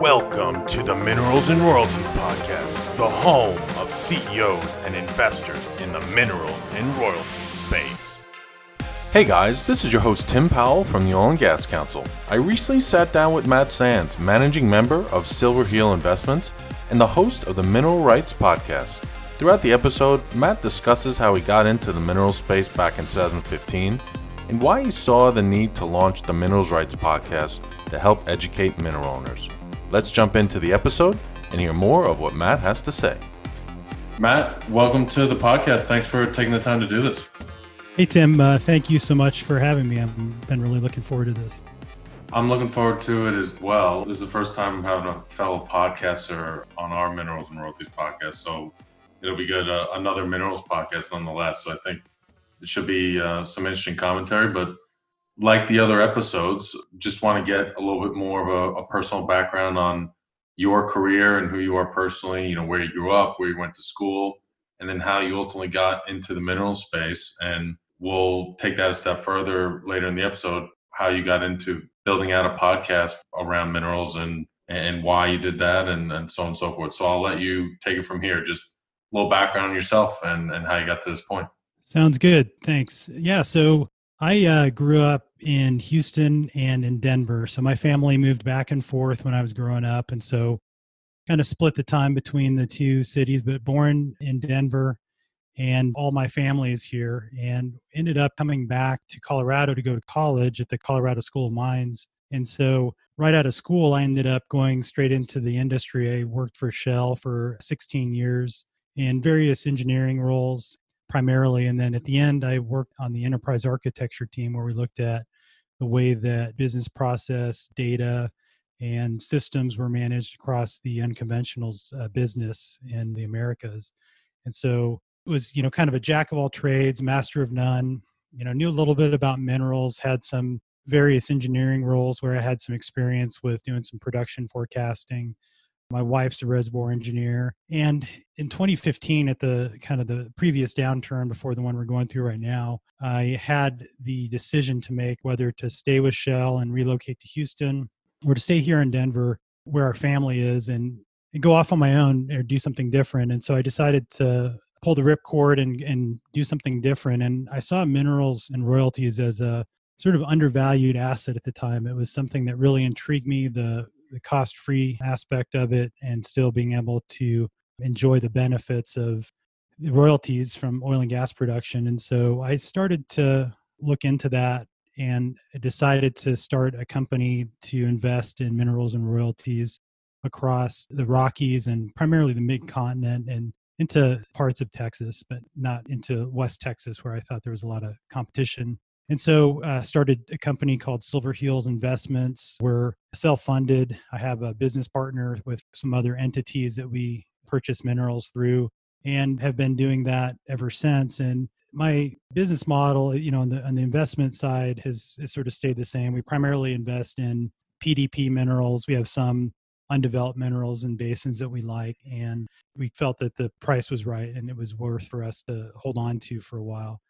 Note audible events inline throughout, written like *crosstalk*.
Welcome to the Minerals and Royalties Podcast, the home of CEOs and investors in the minerals and royalties space. Hey guys, this is your host Tim Powell from the Oil and Gas Council. I recently sat down with Matt Sands, managing member of Silverheels Investments and the host of the Mineral Rights Podcast. Throughout the episode, Matt discusses how he got into the mineral space back in 2015 and why he saw the need to launch the Minerals Rights Podcast to help educate mineral owners. Let's jump into the episode and hear more of what Matt has to say. Matt, welcome to the podcast. Thanks for taking the time to do this. Hey, Tim. Uh, thank you so much for having me. I've been really looking forward to this. I'm looking forward to it as well. This is the first time I'm having a fellow podcaster on our Minerals and Royalties podcast. So it'll be good. Uh, another Minerals podcast nonetheless. So I think it should be uh, some interesting commentary. But like the other episodes, just want to get a little bit more of a, a, personal background on your career and who you are personally, you know, where you grew up, where you went to school, and then how you ultimately got into the mineral space. And we'll take that a step further later in the episode, how you got into building out a podcast around minerals and and why you did that and, and so on and so forth. So I'll let you take it from here. Just little background on yourself and, and how you got to this point. Sounds good. Thanks. Yeah. So I uh, grew up in Houston and in Denver. So my family moved back and forth when I was growing up. And so kind of split the time between the two cities, but born in Denver and all my family is here and ended up coming back to Colorado to go to college at the Colorado School of Mines. And so right out of school, I ended up going straight into the industry. I worked for Shell for 16 years in various engineering roles primarily. And then at the end, I worked on the enterprise architecture team where we looked at the way that business process, data, and systems were managed across the unconventionals uh, business in the Americas. And so it was, you know, kind of a jack of all trades, master of none. You know, knew a little bit about minerals, had some various engineering roles where I had some experience with doing some production forecasting, my wife's a reservoir engineer. And in 2015, at the kind of the previous downturn before the one we're going through right now, I had the decision to make whether to stay with Shell and relocate to Houston or to stay here in Denver where our family is and, and go off on my own or do something different. And so I decided to pull the ripcord and, and do something different. And I saw minerals and royalties as a sort of undervalued asset at the time. It was something that really intrigued me. The the cost free aspect of it and still being able to enjoy the benefits of royalties from oil and gas production. And so I started to look into that and decided to start a company to invest in minerals and royalties across the Rockies and primarily the mid continent and into parts of Texas, but not into West Texas, where I thought there was a lot of competition and so uh, started a company called Silverheels Investments. We're self-funded. I have a business partner with some other entities that we purchase minerals through and have been doing that ever since. And my business model, you know, on the, on the investment side has, has sort of stayed the same. We primarily invest in PDP minerals. We have some undeveloped minerals and basins that we like. And we felt that the price was right and it was worth for us to hold on to for a while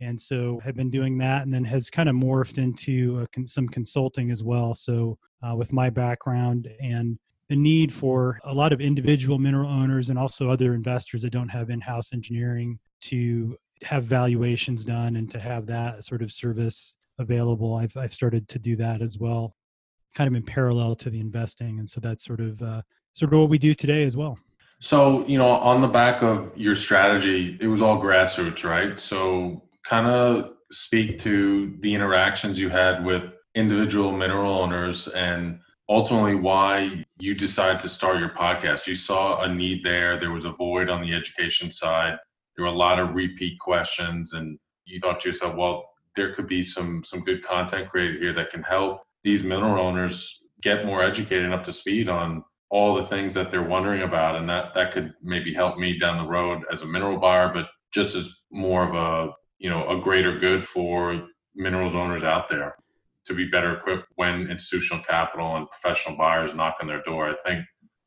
and so have been doing that and then has kind of morphed into con- some consulting as well. So uh, with my background and the need for a lot of individual mineral owners and also other investors that don't have in-house engineering to have valuations done and to have that sort of service available i've i started to do that as well kind of in parallel to the investing. And so that's sort of uh, sort of what we do today as well. So you know on the back of your strategy it was all grassroots right? So kind of speak to the interactions you had with individual mineral owners and ultimately why you decided to start your podcast. You saw a need there, there was a void on the education side, there were a lot of repeat questions, and you thought to yourself, well, there could be some some good content created here that can help these mineral owners get more educated and up to speed on all the things that they're wondering about. And that that could maybe help me down the road as a mineral buyer but just as more of a you know a greater good for minerals owners out there to be better equipped when institutional capital and professional buyers knock on their door. I think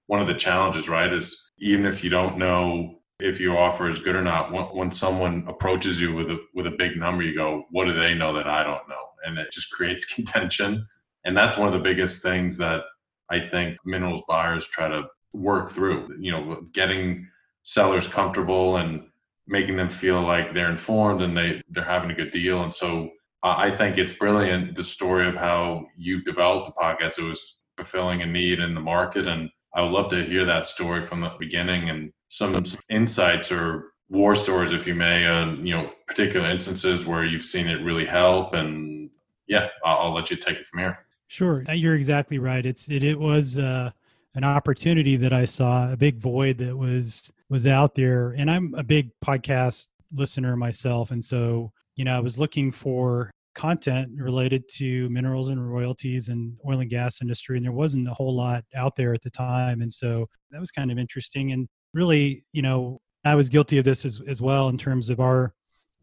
one of the challenges, right, is even if you don't know if your offer is good or not. When, someone approaches you with a with a big number, you go, "What do they know that I don't know?" And it just *laughs* creates contention. And that's one of the biggest things that I think minerals buyers try to work through. You know, getting sellers comfortable and making them feel like they're informed and they they're having a good deal. And so I think it's brilliant the story of how you developed the podcast. It was fulfilling a need in the market, and I would love to hear that story from the beginning and some insights or war stories, if you may, on you know particular instances where you've seen it really help. And yeah, I'll, I'll let you take it from here. Sure, uh, you're exactly right. It's it, it was uh, an opportunity that I saw, a big void that was was out there, and I'm a big podcast listener myself, and so you know I was looking for content related to minerals and royalties and oil and gas industry and there wasn't a whole lot out there at the time and so that was kind of interesting and really you know i was guilty of this as, as well in terms of our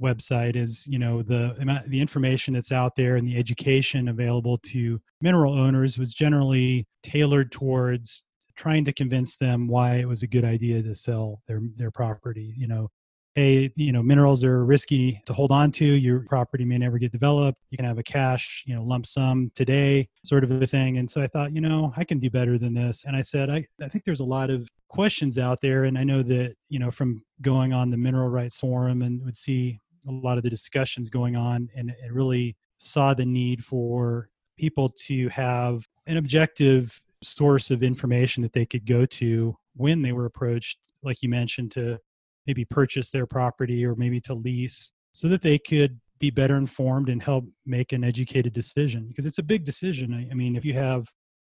website is you know the the information that's out there and the education available to mineral owners was generally tailored towards trying to convince them why it was a good idea to sell their their property you know hey, you know, minerals are risky to hold on to. Your property may never get developed. You can have a cash, you know, lump sum today, sort of a thing. And so I thought, you know, I can do better than this. And I said, I, I think there's a lot of questions out there. And I know that, you know, from going on the mineral rights forum and would see a lot of the discussions going on and it really saw the need for people to have an objective source of information that they could go to when they were approached like you mentioned to maybe purchase their property or maybe to lease so that they could be better informed and help make an educated decision because it's a big decision. I, I mean, if you have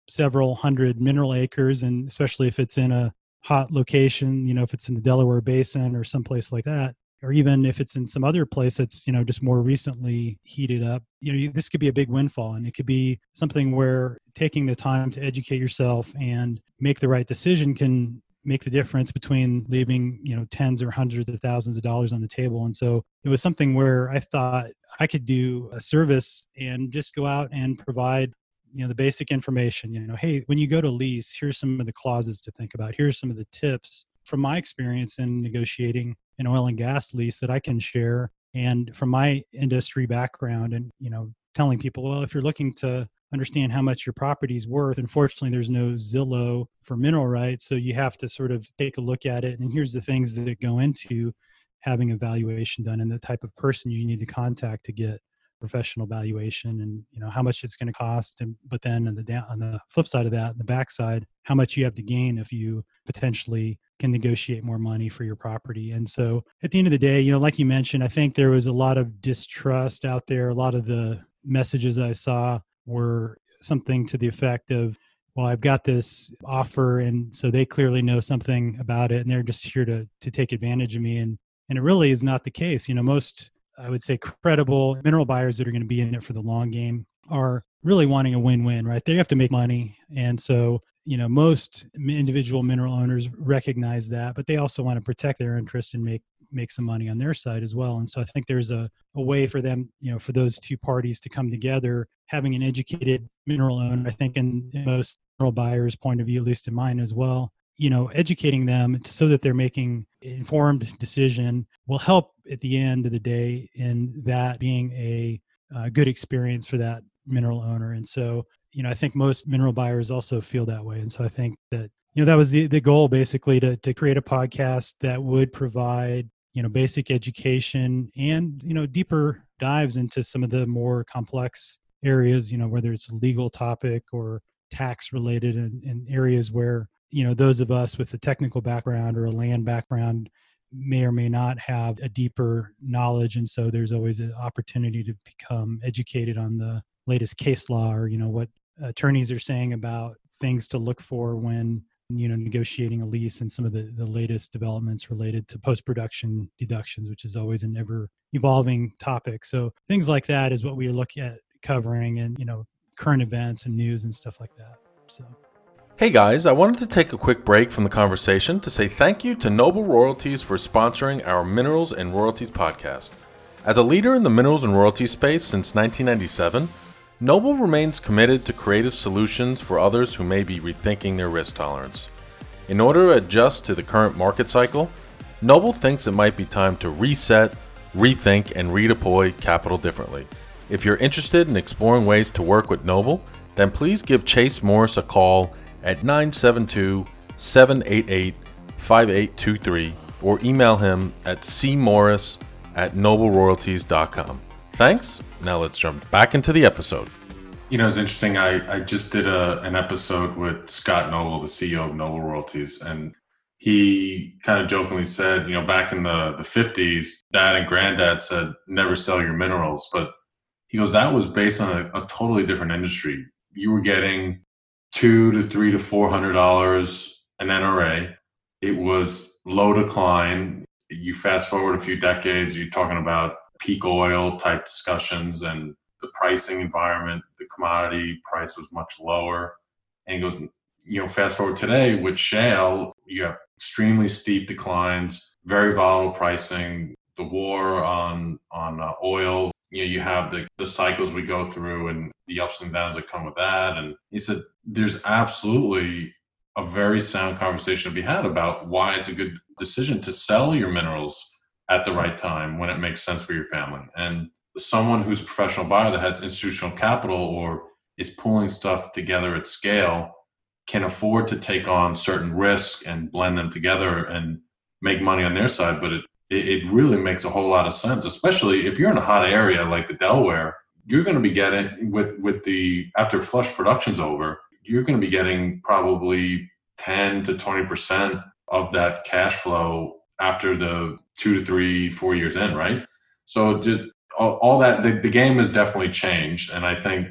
several hundred mineral acres, and especially if it's in a hot location, you know, if it's in the Delaware Basin or someplace like that, or even if it's in some other place that's you know just more recently heated up you know this could be a big windfall and it could be something where taking the time to educate yourself and make the right decision can make the difference between leaving you know tens or hundreds of thousands of dollars on the table. And so it was something where i thought i could do a service and just go out and provide you know the basic information you know hey when you go to lease here's some of the clauses to think about. Here's some of the tips from my experience in negotiating an oil and gas lease that i can share and from my industry background and you know telling people well if you're looking to understand how much your property's worth. Unfortunately, there's no Zillow for mineral rights, so you have to sort of take a look at it. And here's the things that go into having a valuation done, and the type of person you need to contact to get professional valuation, and you know how much it's going to cost. And but then on the down, on the flip side of that, the backside, how much you have to gain if you potentially can negotiate more money for your property. And so at the end of the day, you know, like you mentioned, I think there was a lot of distrust out there. A lot of the messages I saw were something to the effect of, well, I've got this offer, and so they clearly know something about it, and they're just here to to take advantage of me. And and it really is not the case. You know, most I would say credible mineral buyers that are going to be in it for the long game are really wanting a win-win, right? They have to make money, and so you know most individual mineral owners recognize that, but they also want to protect their interest and make make some money on their side as well. And so I think there's a, a way for them, you know, for those two parties to come together, having an educated mineral owner, I think in, in most mineral buyers' point of view, at least in mine as well, you know, educating them so that they're making informed decision will help at the end of the day in that being a, a good experience for that mineral owner. And so, you know, I think most mineral buyers also feel that way. And so I think that you know that was the, the goal basically to, to create a podcast that would provide you know basic education and you know deeper dives into some of the more complex areas you know whether it's a legal topic or tax related and, and areas where you know those of us with a technical background or a land background may or may not have a deeper knowledge. And so there's always an opportunity to become educated on the latest case law or you know what attorneys are saying about things to look for when you know negotiating a lease and some of the, the latest developments related to post-production deductions which is always an ever evolving topic. So things like that is what we look at covering and you know current events and news and stuff like that. So Hey guys, I wanted to take a quick break from the conversation to say thank you to Noble Royalties for sponsoring our Minerals and Royalties podcast. As a leader in the minerals and royalties space since 1997, Noble remains committed to creative solutions for others who may be rethinking their risk tolerance. In order to adjust to the current market cycle, Noble thinks it might be time to reset, rethink, and redeploy capital differently. If you're interested in exploring ways to work with Noble, then please give Chase Morris a call at 972 788 5823 or email him at cmorris at nobleroyalties.com. Thanks. Now let's jump back into the episode. You know, it's interesting. I, I just did a, an episode with Scott Noble, the CEO of Noble Royalties, and he kind of jokingly said, you know, back in the, the 50s, dad and granddad said, never sell your minerals. But he goes, that was based on a, a totally different industry. You were getting two to three to four hundred dollars an NRA. It was low decline. You fast forward a few decades, you're talking about peak oil type discussions and the pricing environment, the commodity price was much lower. And goes, you know, fast forward today with shale, you have extremely steep declines, very volatile pricing, the war on on uh, oil. You know, you have the the cycles we go through and the ups and downs that come with that. And he said, there's absolutely a very sound conversation to be had about why it's a good decision to sell your minerals at the right time when it makes sense for your family. And someone who's a professional buyer that has institutional capital or is pulling stuff together at scale can afford to take on certain risks and blend them together and make money on their side. But it, it really makes a whole lot of sense, especially if you're in a hot area like the Delaware. You're going to be getting with with the after flush production's over, you're going to be getting probably 10 to 20 percent of that cash flow after the two to three, four years in, right? So just all, all that the, the game has definitely changed, and I think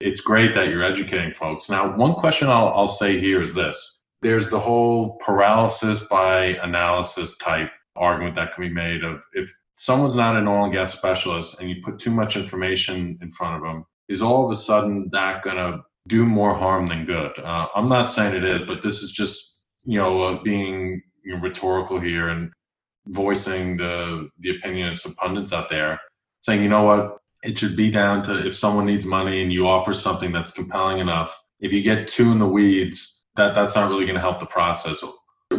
it's great that you're educating folks. Now, one question I'll, I'll say here is this there's the whole paralysis by analysis type argument that can be made of if someone's not an oil and gas specialist and you put too much information in front of them, is all of a sudden that going to do more harm than good? Uh, I'm not saying it is, but this is just, you know, uh, being you know, rhetorical here and voicing the, the opinion of some pundits out there saying, you know what, it should be down to if someone needs money and you offer something that's compelling enough. If you get too in the weeds, that that's not really going to help the process.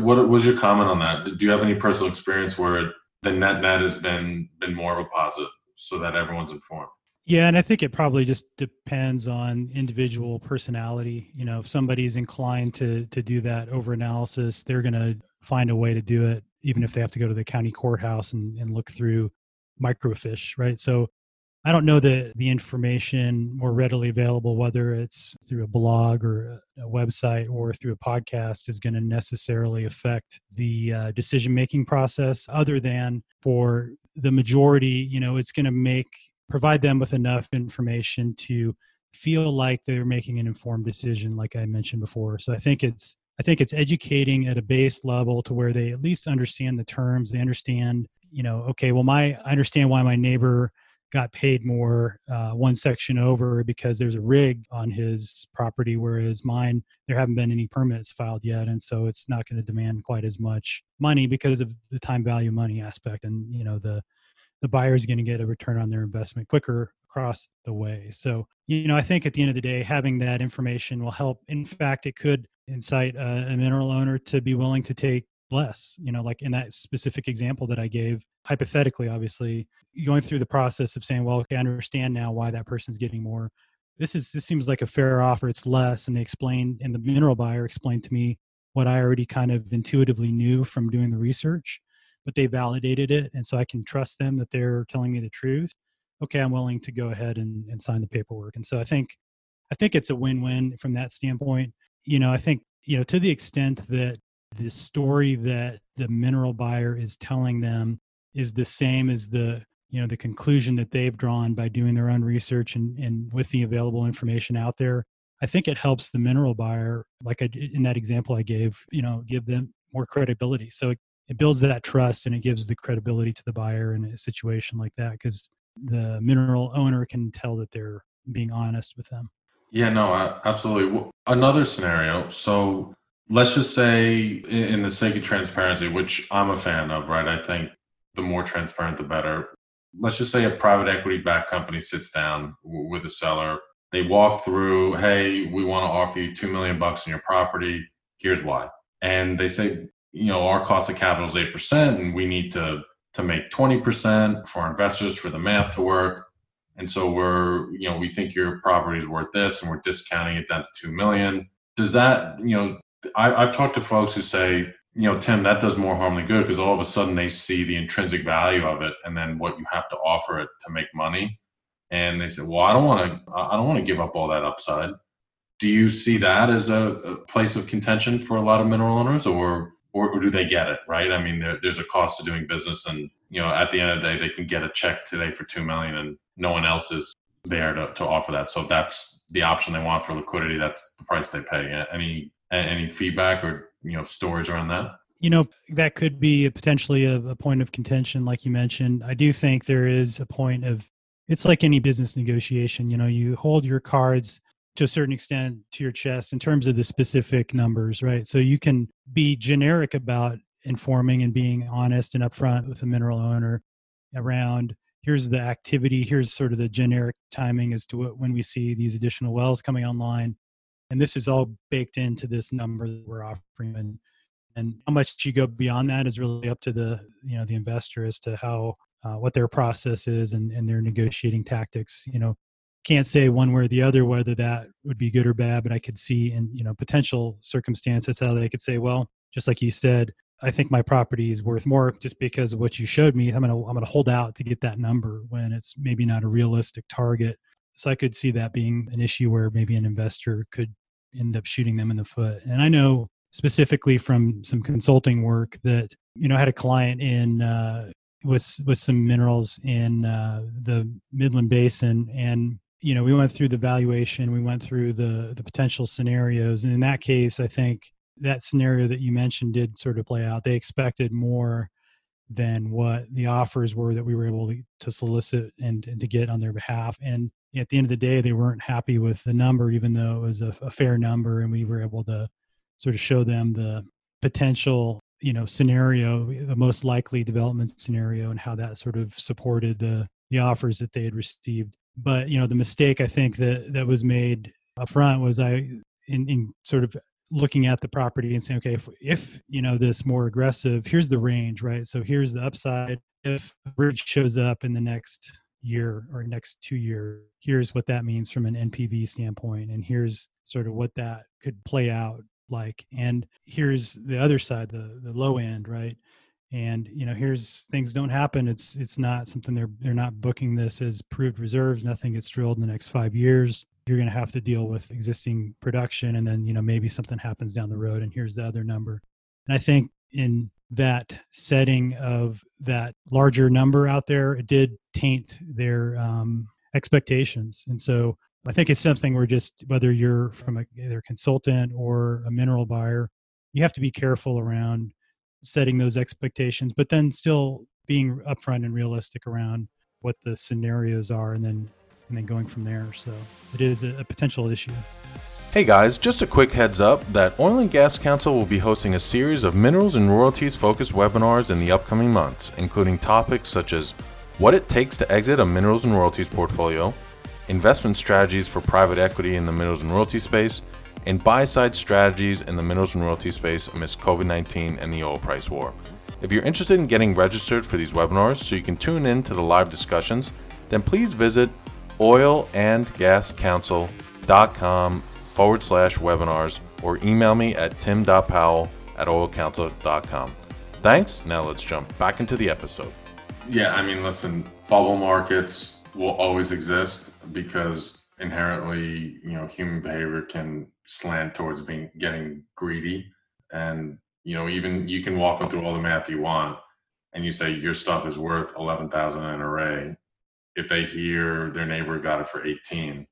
What was your comment on that? Do you have any personal experience where the net net has been been more of a positive, so that everyone's informed? Yeah, and I think it probably just depends on individual personality. You know, if somebody's inclined to to do that over analysis, they're going to find a way to do it, even if they have to go to the county courthouse and, and look through microfiche, right? So I don't know the the information more readily available, whether it's through a blog or a website or through a podcast, is going to necessarily affect the uh, decision making process. Other than for the majority, you know, it's going to make provide them with enough information to feel like they're making an informed decision, like I mentioned before. So I think it's I think it's educating at a base level to where they at least understand the terms. They understand, you know, okay, well, my I understand why my neighbor got paid more uh, one section over because there's a rig on his property, whereas mine, there haven't been any permits filed yet. And so it's not going to demand quite as much money because of the time value money aspect. And, you know, the, the buyer is going to get a return on their investment quicker across the way. So, you know, I think at the end of the day, having that information will help. In fact, it could incite a, a mineral owner to be willing to take less you know like in that specific example that i gave hypothetically obviously going through the process of saying well okay i understand now why that person's getting more. This is this seems like a fair offer it's less and they explained and the mineral buyer explained to me what i already kind of intuitively knew from doing the research but they validated it and so i can trust them that they're telling me the truth. Okay i'm willing to go ahead and, and sign the paperwork and so i think i think it's a win-win from that standpoint. You know i think you know to the extent that the story that the mineral buyer is telling them is the same as the you know the conclusion that they've drawn by doing their own research and, and with the available information out there. I think it helps the mineral buyer like I, in that example i gave you know give them more credibility. So it, it builds that trust and it gives the credibility to the buyer in a situation like that because the mineral owner can tell that they're being honest with them. Yeah no absolutely. Another scenario so let's just say in the sake of transparency which i'm a fan of right i think the more transparent the better let's just say a private equity backed company sits down with a seller they walk through hey we want to offer you 2 million bucks on your property here's why and they say you know, our cost of capital is eight percent, and we need to to make twenty percent for our investors for the math to work. And so we're, you know, we think your property is worth this, and we're discounting it down to two million. Does that, you know, I, I've talked to folks who say, you know, Tim, that does more harm than good because all of a sudden they see the intrinsic value of it, and then what you have to offer it to make money, and they say, well, I don't want to, I don't want to give up all that upside. Do you see that as a, a place of contention for a lot of mineral owners, or or, or do they get it right? I mean, there, there's a cost to doing business, and you know, at the end of the day, they can get a check today for two million, and no one else is there to, to offer that. So that's the option they want for liquidity. That's the price they pay. Any any feedback or you know stories around that? You know, that could be a potentially a, a point of contention, like you mentioned. I do think there is a point of it's like any business negotiation. You know, you hold your cards to a certain extent to your chest in terms of the specific numbers, right? So you can be generic about informing and being honest and upfront with a mineral owner around here's the activity, here's sort of the generic timing as to what, when we see these additional wells coming online. And this is all baked into this number that we're offering. And, and how much you go beyond that is really up to the, you know, the investor as to how, uh, what their process is and, and their negotiating tactics. You know, can't say one way or the other whether that would be good or bad, but I could see in you know potential circumstances how they could say, well, just like you said, I think my property is worth more just because of what you showed me. I'm gonna I'm gonna hold out to get that number when it's maybe not a realistic target. So I could see that being an issue where maybe an investor could end up shooting them in the foot. And I know specifically from some consulting work that you know I had a client in uh, with with some minerals in uh, the Midland Basin, and you know we went through the valuation we went through the the potential scenarios and in that case i think that scenario that you mentioned did sort of play out they expected more than what the offers were that we were able to solicit and, and to get on their behalf and at the end of the day they weren't happy with the number even though it was a, a fair number and we were able to sort of show them the potential you know scenario the most likely development scenario and how that sort of supported the the offers that they had received. But you know the mistake i think that that was made up front was i in, in sort of looking at the property and saying okay if, if you know this more aggressive here's the range right? So here's the upside. If bridge shows up in the next year or next two years here's what that means from an npv standpoint and here's sort of what that could play out like and here's the other side the the low end right? And you know here's things don't happen it's it's not something they're they're not booking this as proved reserves nothing gets drilled in the next five years. You're going to have to deal with existing production and then you know maybe something happens down the road and here's the other number. And i think in that setting of that larger number out there it did taint their um, expectations and so i think it's something where just whether you're from a, either a consultant or a mineral buyer you have to be careful around setting those expectations, but then still being upfront and realistic around what the scenarios are, and then and then going from there. So it is a, a potential issue. Hey guys, just a quick heads up that Oil and Gas Council will be hosting a series of minerals and royalties focused webinars in the upcoming months, including topics such as what it takes to exit a minerals and royalties portfolio, investment strategies for private equity in the minerals and royalty space, and buy side strategies in the minerals and royalty space amidst COVID 19 and the oil price war. If you're interested in getting registered for these webinars so you can tune in to the live discussions, then please visit oilandgascouncil.com forward slash webinars or email me at tim.powell at oilcouncil.com. Thanks. Now let's jump back into the episode. Yeah, I mean, listen, bubble markets will always exist because inherently, you know, human behavior can slant towards being getting greedy. And, you know, even you can walk them through all the math you want and you say your stuff is worth 11,000 an NRA. If they hear their neighbor got it for 18,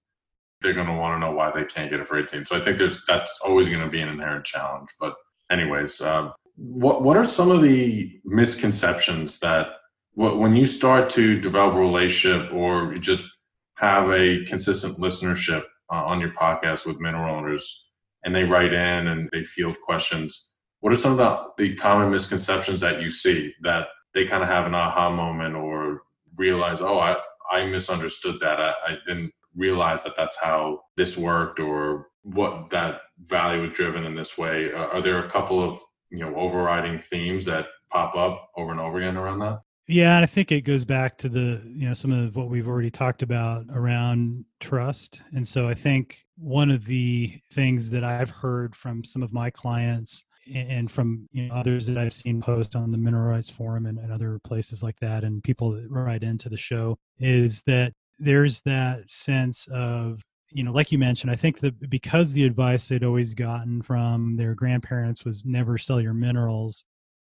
they're going to want to know why they can't get it for 18. So I think there's, that's always going to be an inherent challenge. But anyways, uh, what, what are some of the misconceptions that when you start to develop a relationship or just have a consistent listenership uh, on your podcast with mineral owners and they write in and they field questions, what are some of the, the common misconceptions that you see that they kind of have an aha moment or realize, oh, I, I misunderstood that. I, I didn't realize that that's how this worked or what that value was driven in this way. Uh, are there a couple of you know overriding themes that pop up over and over again around that? Yeah, I think it goes back to the, you know, some of what we've already talked about around trust. And so I think one of the things that I've heard from some of my clients and from you know, others that I've seen post on the Mineral Rights Forum and, and other places like that, and people that write into the show, is that there's that sense of you know, like you mentioned, I think that because the advice they'd always gotten from their grandparents was never sell your minerals,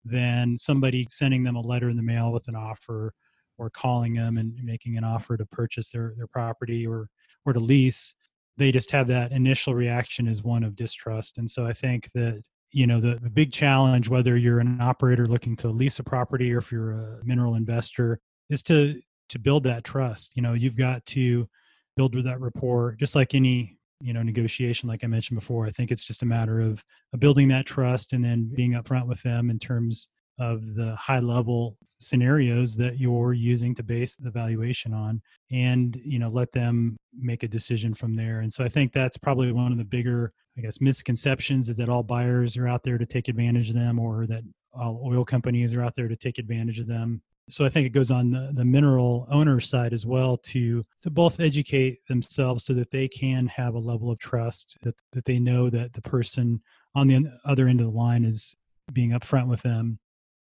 then somebody sending them a letter in the mail with an offer or calling them and making an offer to purchase their, their property or or to lease, they just have that initial reaction as one of distrust. And so I think that you know the, the big challenge whether you're an operator looking to lease a property or if you're a mineral investor is to to build that trust you know you've got to build with that rapport just like any you know negotiation like i mentioned before. I think it's just a matter of building that trust and then being upfront with them in terms of the high level scenarios that you're using to base the valuation on and you know let them make a decision from there. And so i think that's probably one of the bigger i guess misconceptions is that all buyers are out there to take advantage of them or that all oil companies are out there to take advantage of them so I think it goes on the, the mineral owner side as well to to both educate themselves so that they can have a level of trust that, that they know that the person on the other end of the line is being upfront with them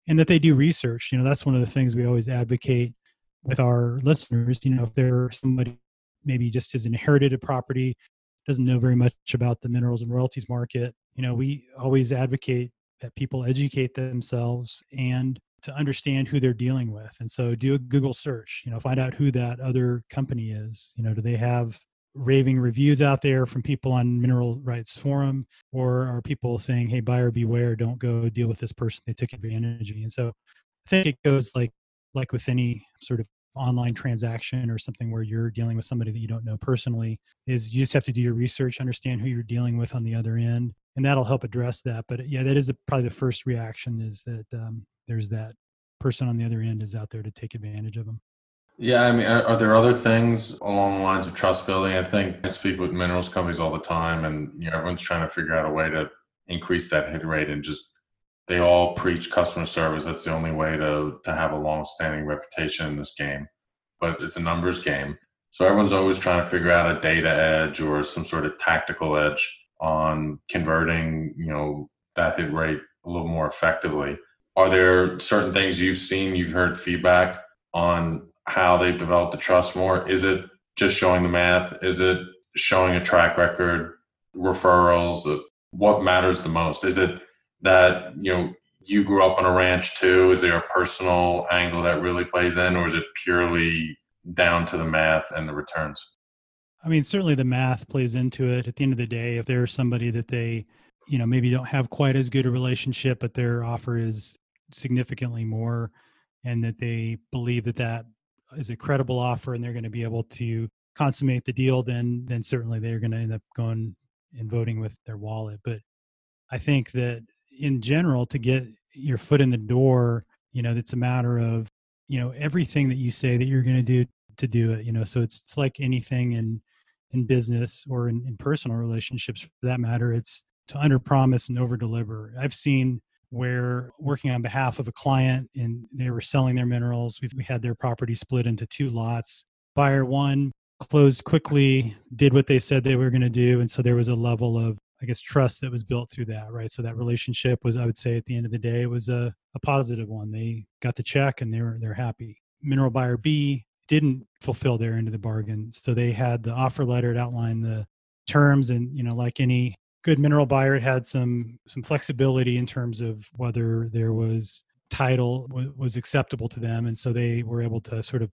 and that they do research. You know, that's one of the things we always advocate with our listeners. You know, if they're somebody maybe just has inherited a property, doesn't know very much about the minerals and royalties market, you know, we always advocate that people educate themselves and to understand who they're dealing with and so do a google search you know find out who that other company is you know do they have raving reviews out there from people on mineral rights forum or are people saying hey buyer beware don't go deal with this person they took advantage of you and so i think it goes like like with any sort of online transaction or something where you're dealing with somebody that you don't know personally is you just have to do your research understand who you're dealing with on the other end and that'll help address that but yeah that is a, probably the first reaction is that um, there's that person on the other end is out there to take advantage of them. Yeah, I mean, are, there other things along the lines of trust building? I think I speak with minerals companies all the time, and you know, everyone's trying to figure out a way to increase that hit rate, and just they all preach customer service. That's the only way to to have a long-standing reputation in this game. But it's a numbers game, so everyone's always trying to figure out a data edge or some sort of tactical edge on converting, you know, that hit rate a little more effectively are there certain things you've seen, you've heard feedback on how they've developed the trust more? Is it just showing the math? Is it showing a track record, referrals? What matters the most? Is it that, you know, you grew up on a ranch too? Is there a personal angle that really plays in, or is it purely down to the math and the returns? I mean, certainly the math plays into it. At the end of the day, if there's somebody that they, you know, maybe don't have quite as good a relationship, but their offer is significantly more and that they believe that that is a credible offer and they're going to be able to consummate the deal then then certainly they're going to end up going and voting with their wallet. But i think that in general to get your foot in the door you know it's a matter of you know everything that you say that you're going to do to do it you know? So it's, it's like anything in in business or in, in personal relationships for that matter it's to under promise and over deliver i've seen where working on behalf of a client and they were selling their minerals. We, we had their property split into two lots. Buyer one closed quickly, did what they said they were going to do. And so there was a level of, I guess, trust that was built through that, right? So that relationship was, I would say, at the end of the day, was a, a positive one. They got the check and they were they're happy. Mineral buyer B didn't fulfill their end of the bargain. So they had the offer letter to outline the terms and you know like any good mineral buyer. It had some some flexibility in terms of whether there was title w- was acceptable to them, and so they were able to sort of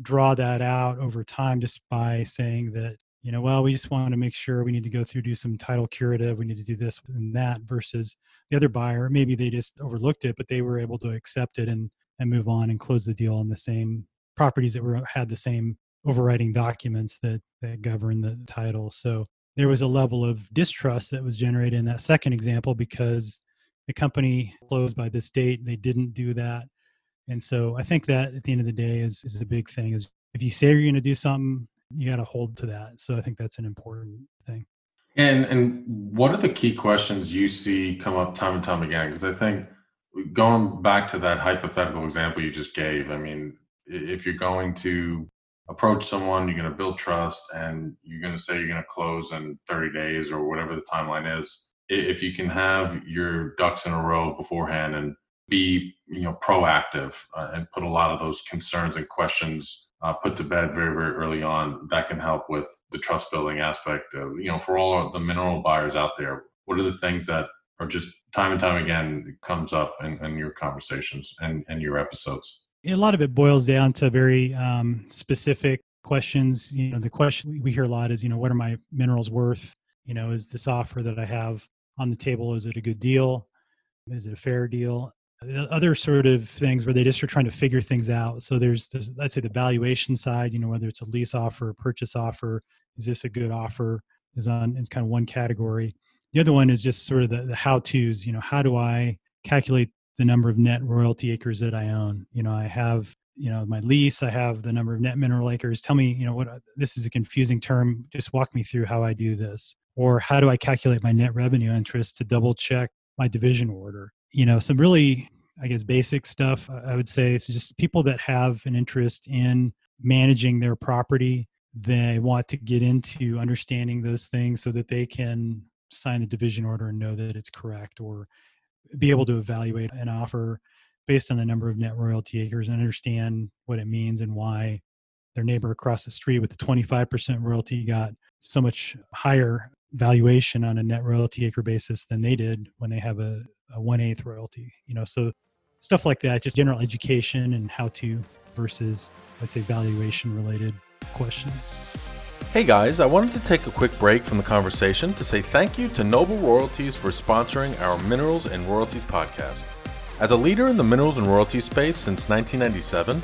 draw that out over time just by saying that you know well we just want to make sure we need to go through do some title curative. We need to do this and that versus the other buyer. Maybe they just overlooked it but they were able to accept it and and move on and close the deal on the same properties that were had the same overriding documents that that govern the title. So there was a level of distrust that was generated in that second example because the company closed by this date they didn't do that. And so i think that at the end of the day is, is a big thing is if you say you're going to do something you got to hold to that. So i think that's an important thing. And and what are the key questions you see come up time and time again? Because I think going back to that hypothetical example you just gave, I mean, if you're going to approach someone, you're going to build trust, and you're going to say you're going to close in 30 days or whatever the timeline is. If you can have your ducks in a row beforehand and be you know proactive uh, and put a lot of those concerns and questions uh, put to bed very very early on that can help with the trust building aspect of, you know for all the mineral buyers out there what are the things that are just time and time again comes up in, in your conversations and, and your episodes a lot of it boils down to very um, specific questions. You know the question we hear a lot is you know what are my minerals worth? You know is this offer that i have on the table is it a good deal? Is it a fair deal? Other sort of things where they just are trying to figure things out. So there's there's let's say the valuation side you know whether it's a lease offer a purchase offer is this a good offer? Is on it's kind of one category. The other one is just sort of the, the how to's you know how do i calculate the number of net royalty acres that i own. You know i have you know my lease i have the number of net mineral acres. Tell me you know what uh, this is a confusing term. Just walk me through how i do this. Or how do i calculate my net revenue interest to double check my division order? You know some really i guess basic stuff uh, i would say is just people that have an interest in managing their property. They want to get into understanding those things so that they can sign the division order and know that it's correct or be able to evaluate an offer based on the number of net royalty acres and understand what it means and why their neighbor across the street with the 25% royalty got so much higher valuation on a net royalty acre basis than they did when they have a, a one eighth royalty. You know, so stuff like that, just general education and how to versus let's say valuation related questions. Hey guys, I wanted to take a quick break from the conversation to say thank you to Noble Royalties for sponsoring our Minerals and Royalties podcast. As a leader in the minerals and royalties space since 1997,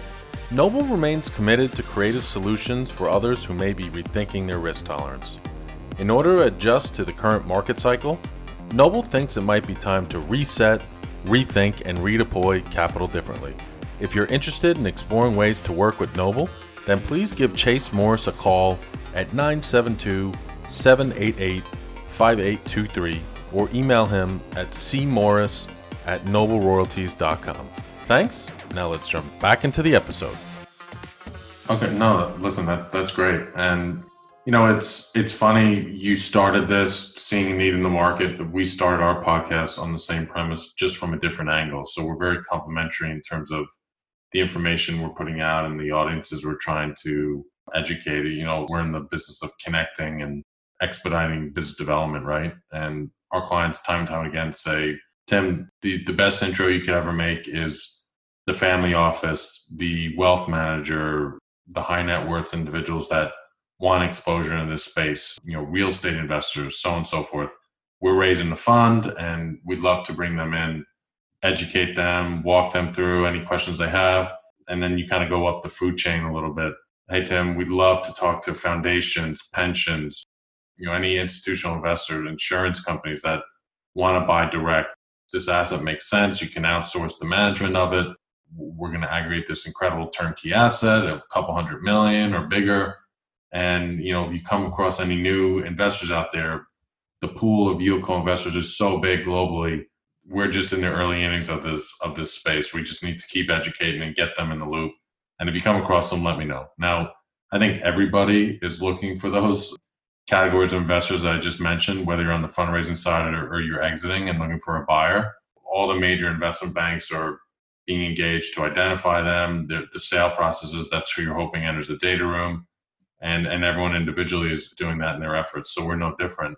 Noble remains committed to creative solutions for others who may be rethinking their risk tolerance. In order to adjust to the current market cycle, Noble thinks it might be time to reset, rethink, and redeploy capital differently. If you're interested in exploring ways to work with Noble, then please give Chase Morris a call at 972 788 5823 or email him at cmorris at nobleroyalties.com. Thanks. Now let's jump back into the episode. Okay, no, listen, that that's great. And you know, it's it's funny you started this seeing a need in the market. We started our podcast on the same premise, just from a different angle. So we're very complementary in terms of the information we're putting out and the audiences we're trying to educate. You know, we're in the business of connecting and expediting business development, right? And our clients time and time again say, Tim, the, the best intro you could ever make is the family office, the wealth manager, the high net worth individuals that want exposure in this space, you know, real estate investors, so on and so forth. We're raising the fund and we'd love to bring them in, educate them, walk them through any questions they have. And then you kind of go up the food chain a little bit. Hey, Tim, we'd love to talk to foundations, pensions, you know, any institutional investors, insurance companies that want to buy direct. This asset makes sense. You can outsource the management of it. We're going to aggregate this incredible turnkey asset of a couple hundred million or bigger and you know, if you come across any new investors out there, the pool of yield co-investors is so big globally. We're just in the early innings of this of this space. We just need to keep educating and get them in the loop. And if you come across them, let me know. Now, I think everybody is looking for those categories of investors that I just mentioned, whether you're on the fundraising side or, or you're exiting and looking for a buyer. All the major investment banks are being engaged to identify them. The, the sale processes, that's who you're hoping enters the data room and and everyone individually is doing that in their efforts. So we're no different.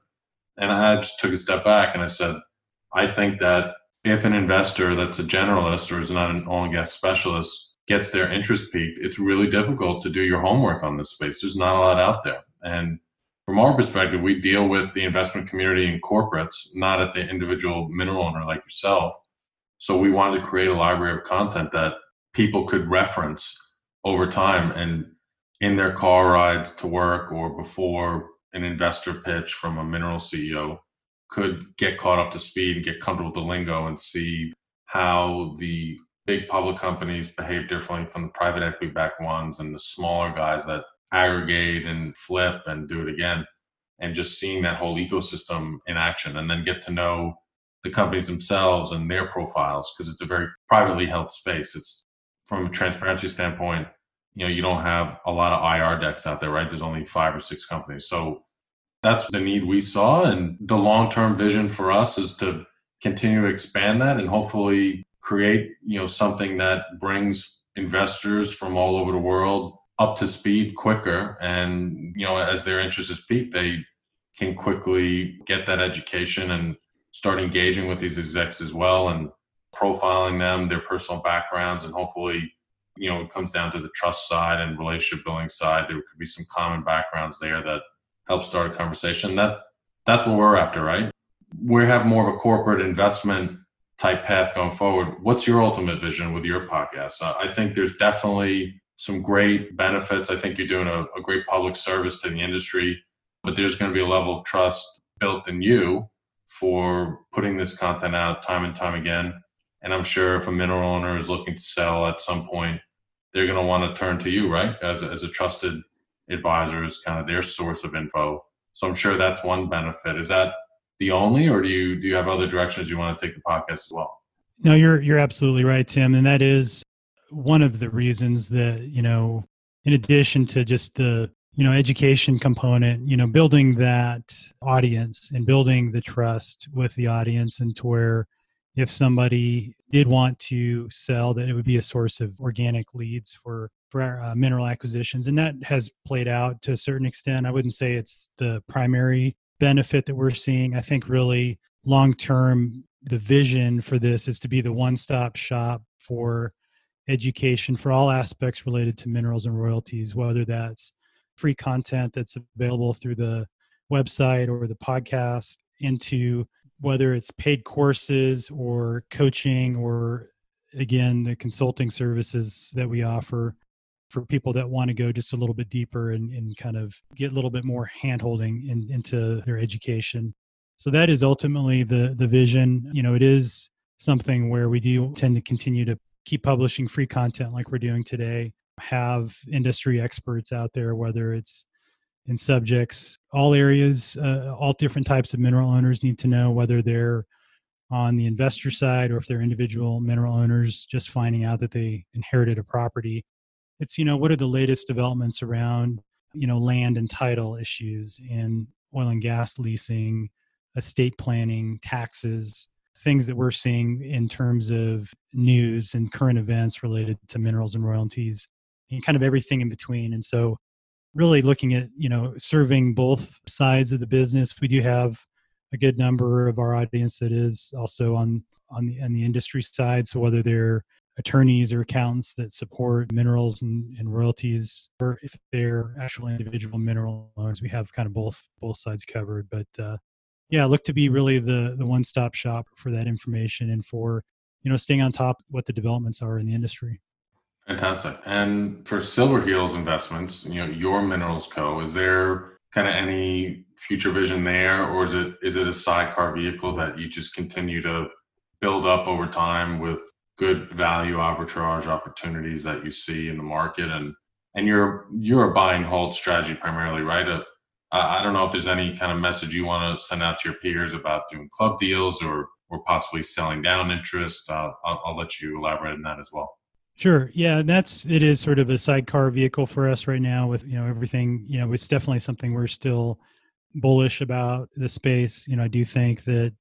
And I just took a step back and I said, I think that if an investor that's a generalist or is not an oil and gas specialist gets their interest piqued, it's really difficult to do your homework on this space. There's not a lot out there. And from our perspective, we deal with the investment community and corporates, not at the individual mineral owner like yourself. So we wanted to create a library of content that people could reference over time and in their car rides to work or before an investor pitch from a mineral CEO could get caught up to speed and get comfortable with the lingo and see how the big public companies behave differently from the private equity backed ones and the smaller guys that aggregate and flip and do it again. and just seeing that whole ecosystem in action and then get to know the companies themselves and their profiles because it's a very privately held space. It's from a transparency standpoint, you know, you don't have a lot of IR decks out there, right? There's only five or six companies. So that's the need we saw. And the long term vision for us is to continue to expand that and hopefully create, you know, something that brings investors from all over the world up to speed quicker. And, you know, as their interest is piqued, they can quickly get that education and start engaging with these execs as well and profiling them, their personal backgrounds, and hopefully, you know, it comes down to the trust side and relationship building side. There could be some common backgrounds there that help start a conversation. That that's what we're after, right? We have more of a corporate investment type path going forward. What's your ultimate vision with your podcast? Uh, I think there's definitely some great benefits. I think you're doing a, a great public service to the industry, but there's going to be a level of trust built in you for putting this content out time and time again. And I'm sure if a mineral owner is looking to sell at some point, they're going to want to turn to you, right? As a, as a trusted advisor, is kind of their source of info. So I'm sure that's one benefit. Is that the only, or do you do you have other directions you want to take the podcast as well? No, you're you're absolutely right, Tim, and that is one of the reasons that you know, in addition to just the you know education component you know building that audience and building the trust with the audience and to where if somebody did want to sell that it would be a source of organic leads for for our, uh, mineral acquisitions and that has played out to a certain extent i wouldn't say it's the primary benefit that we're seeing i think really long term the vision for this is to be the one stop shop for education for all aspects related to minerals and royalties whether that's free content that's available through the website or the podcast into whether it's paid courses or coaching or again the consulting services that we offer for people that want to go just a little bit deeper and, and kind of get a little bit more handholding in, into their education. So that is ultimately the the vision. You know it is something where we do tend to continue to keep publishing free content like we're doing today. Have industry experts out there, whether it's in subjects, all areas, uh, all different types of mineral owners need to know whether they're on the investor side or if they're individual mineral owners just finding out that they inherited a property. It's, you know, what are the latest developments around, you know, land and title issues in oil and gas leasing, estate planning, taxes, things that we're seeing in terms of news and current events related to minerals and royalties and kind of everything in between. And so really looking at, you know, serving both sides of the business. We do have a good number of our audience that is also on on the on the industry side. So whether they're attorneys or accountants that support minerals and, and royalties, or if they're actual individual mineral owners, we have kind of both both sides covered. But uh, yeah, look to be really the the one stop shop for that information and for you know staying on top what the developments are in the industry. Fantastic. And for Silverheels Investments, you know, your Minerals Co. Is there kind of any future vision there, or is it is it a sidecar vehicle that you just continue to build up over time with good value arbitrage opportunities that you see in the market and and you're you're a buy and hold strategy primarily, right? Uh, I don't know if there's any kind of message you want to send out to your peers about doing club deals or or possibly selling down interest. Uh, I'll, I'll let you elaborate on that as well. Sure. Yeah, that's it is sort of a sidecar vehicle for us right now with, you know, everything, you know, it's definitely something we're still bullish about the space. You know, I do think that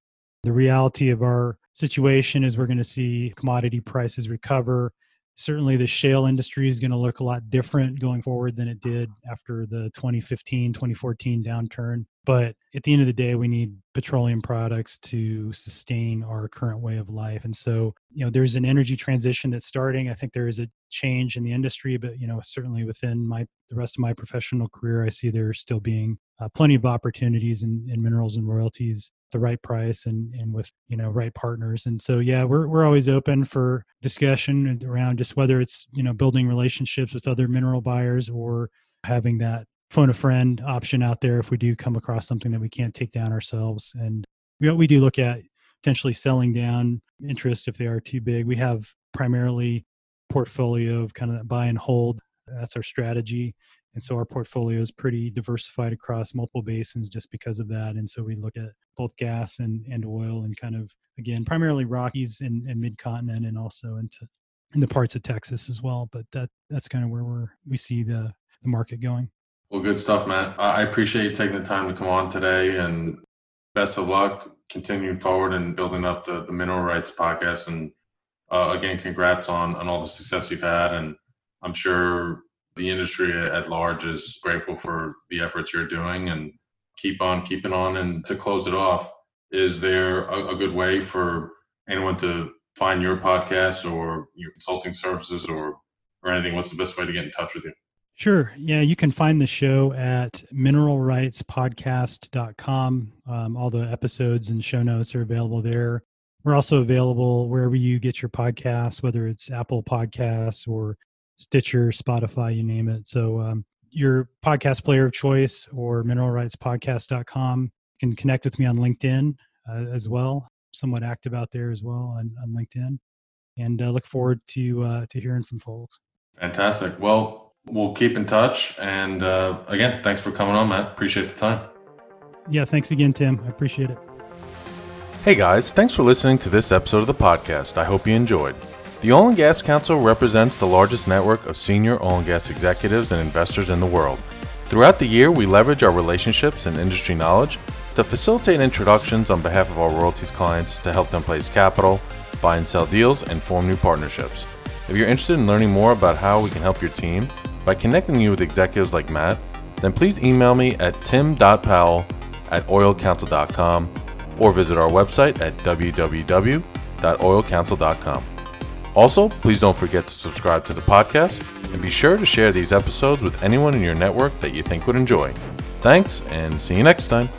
the reality of our situation is we're going to see commodity prices recover. Certainly the shale industry is going to look a lot different going forward than it did after the 2015 2014 downturn but at the end of the day we need petroleum products to sustain our current way of life. And so you know there's an energy transition that's starting. I think there is a change in the industry but you know certainly within my the rest of my professional career i see there still being uh, plenty of opportunities in, in minerals and royalties the right price and and with you know right partners. And so yeah we're we're always open for discussion around just whether it's you know building relationships with other mineral buyers or having that phone a friend option out there if we do come across something that we can't take down ourselves and we we do look at potentially selling down interest if they are too big we have primarily portfolio of kind of buy and hold that's our strategy And so our portfolio is pretty diversified across multiple basins just because of that. And so we look at both gas and, and oil and kind of, again, primarily Rockies and, and mid continent and also into in the parts of Texas as well. But that that's kind of where we're we see the, the market going. Well, good stuff, Matt. I appreciate you taking the time to come on today and best of luck continuing forward and building up the, the mineral rights podcast. And uh, again, congrats on, on all the success you've had. And I'm sure the industry at large is grateful for the efforts you're doing and keep on keeping on. And to close it off, is there a, a good way for anyone to find your podcast or your consulting services or or anything? What's the best way to get in touch with you? Sure. Yeah, you can find the show at mineralrightspodcast.com. Um, all the episodes and show notes are available there. We're also available wherever you get your podcasts, whether it's Apple Podcasts or Stitcher, Spotify, you name it. So, um, your podcast player of choice or mineralrightspodcast.com. You can connect with me on LinkedIn uh, as well. Somewhat active out there as well on, on LinkedIn. And uh, look forward to uh, to hearing from folks. Fantastic. Well, we'll keep in touch. And uh, again, thanks for coming on, Matt. Appreciate the time. Yeah, thanks again, Tim. I appreciate it. Hey guys, thanks for listening to this episode of the podcast. I hope you enjoyed. The Oil and Gas Council represents the largest network of senior oil and gas executives and investors in the world. Throughout the year, we leverage our relationships and industry knowledge to facilitate introductions on behalf of our royalties clients to help them place capital, buy and sell deals, and form new partnerships. If you're interested in learning more about how we can help your team by connecting you with executives like Matt, then please email me at tim.powell at oilcouncil.com or visit our website at www.oilcouncil.com. Also, please don't forget to subscribe to the podcast and be sure to share these episodes with anyone in your network that you think would enjoy. Thanks, and see you next time.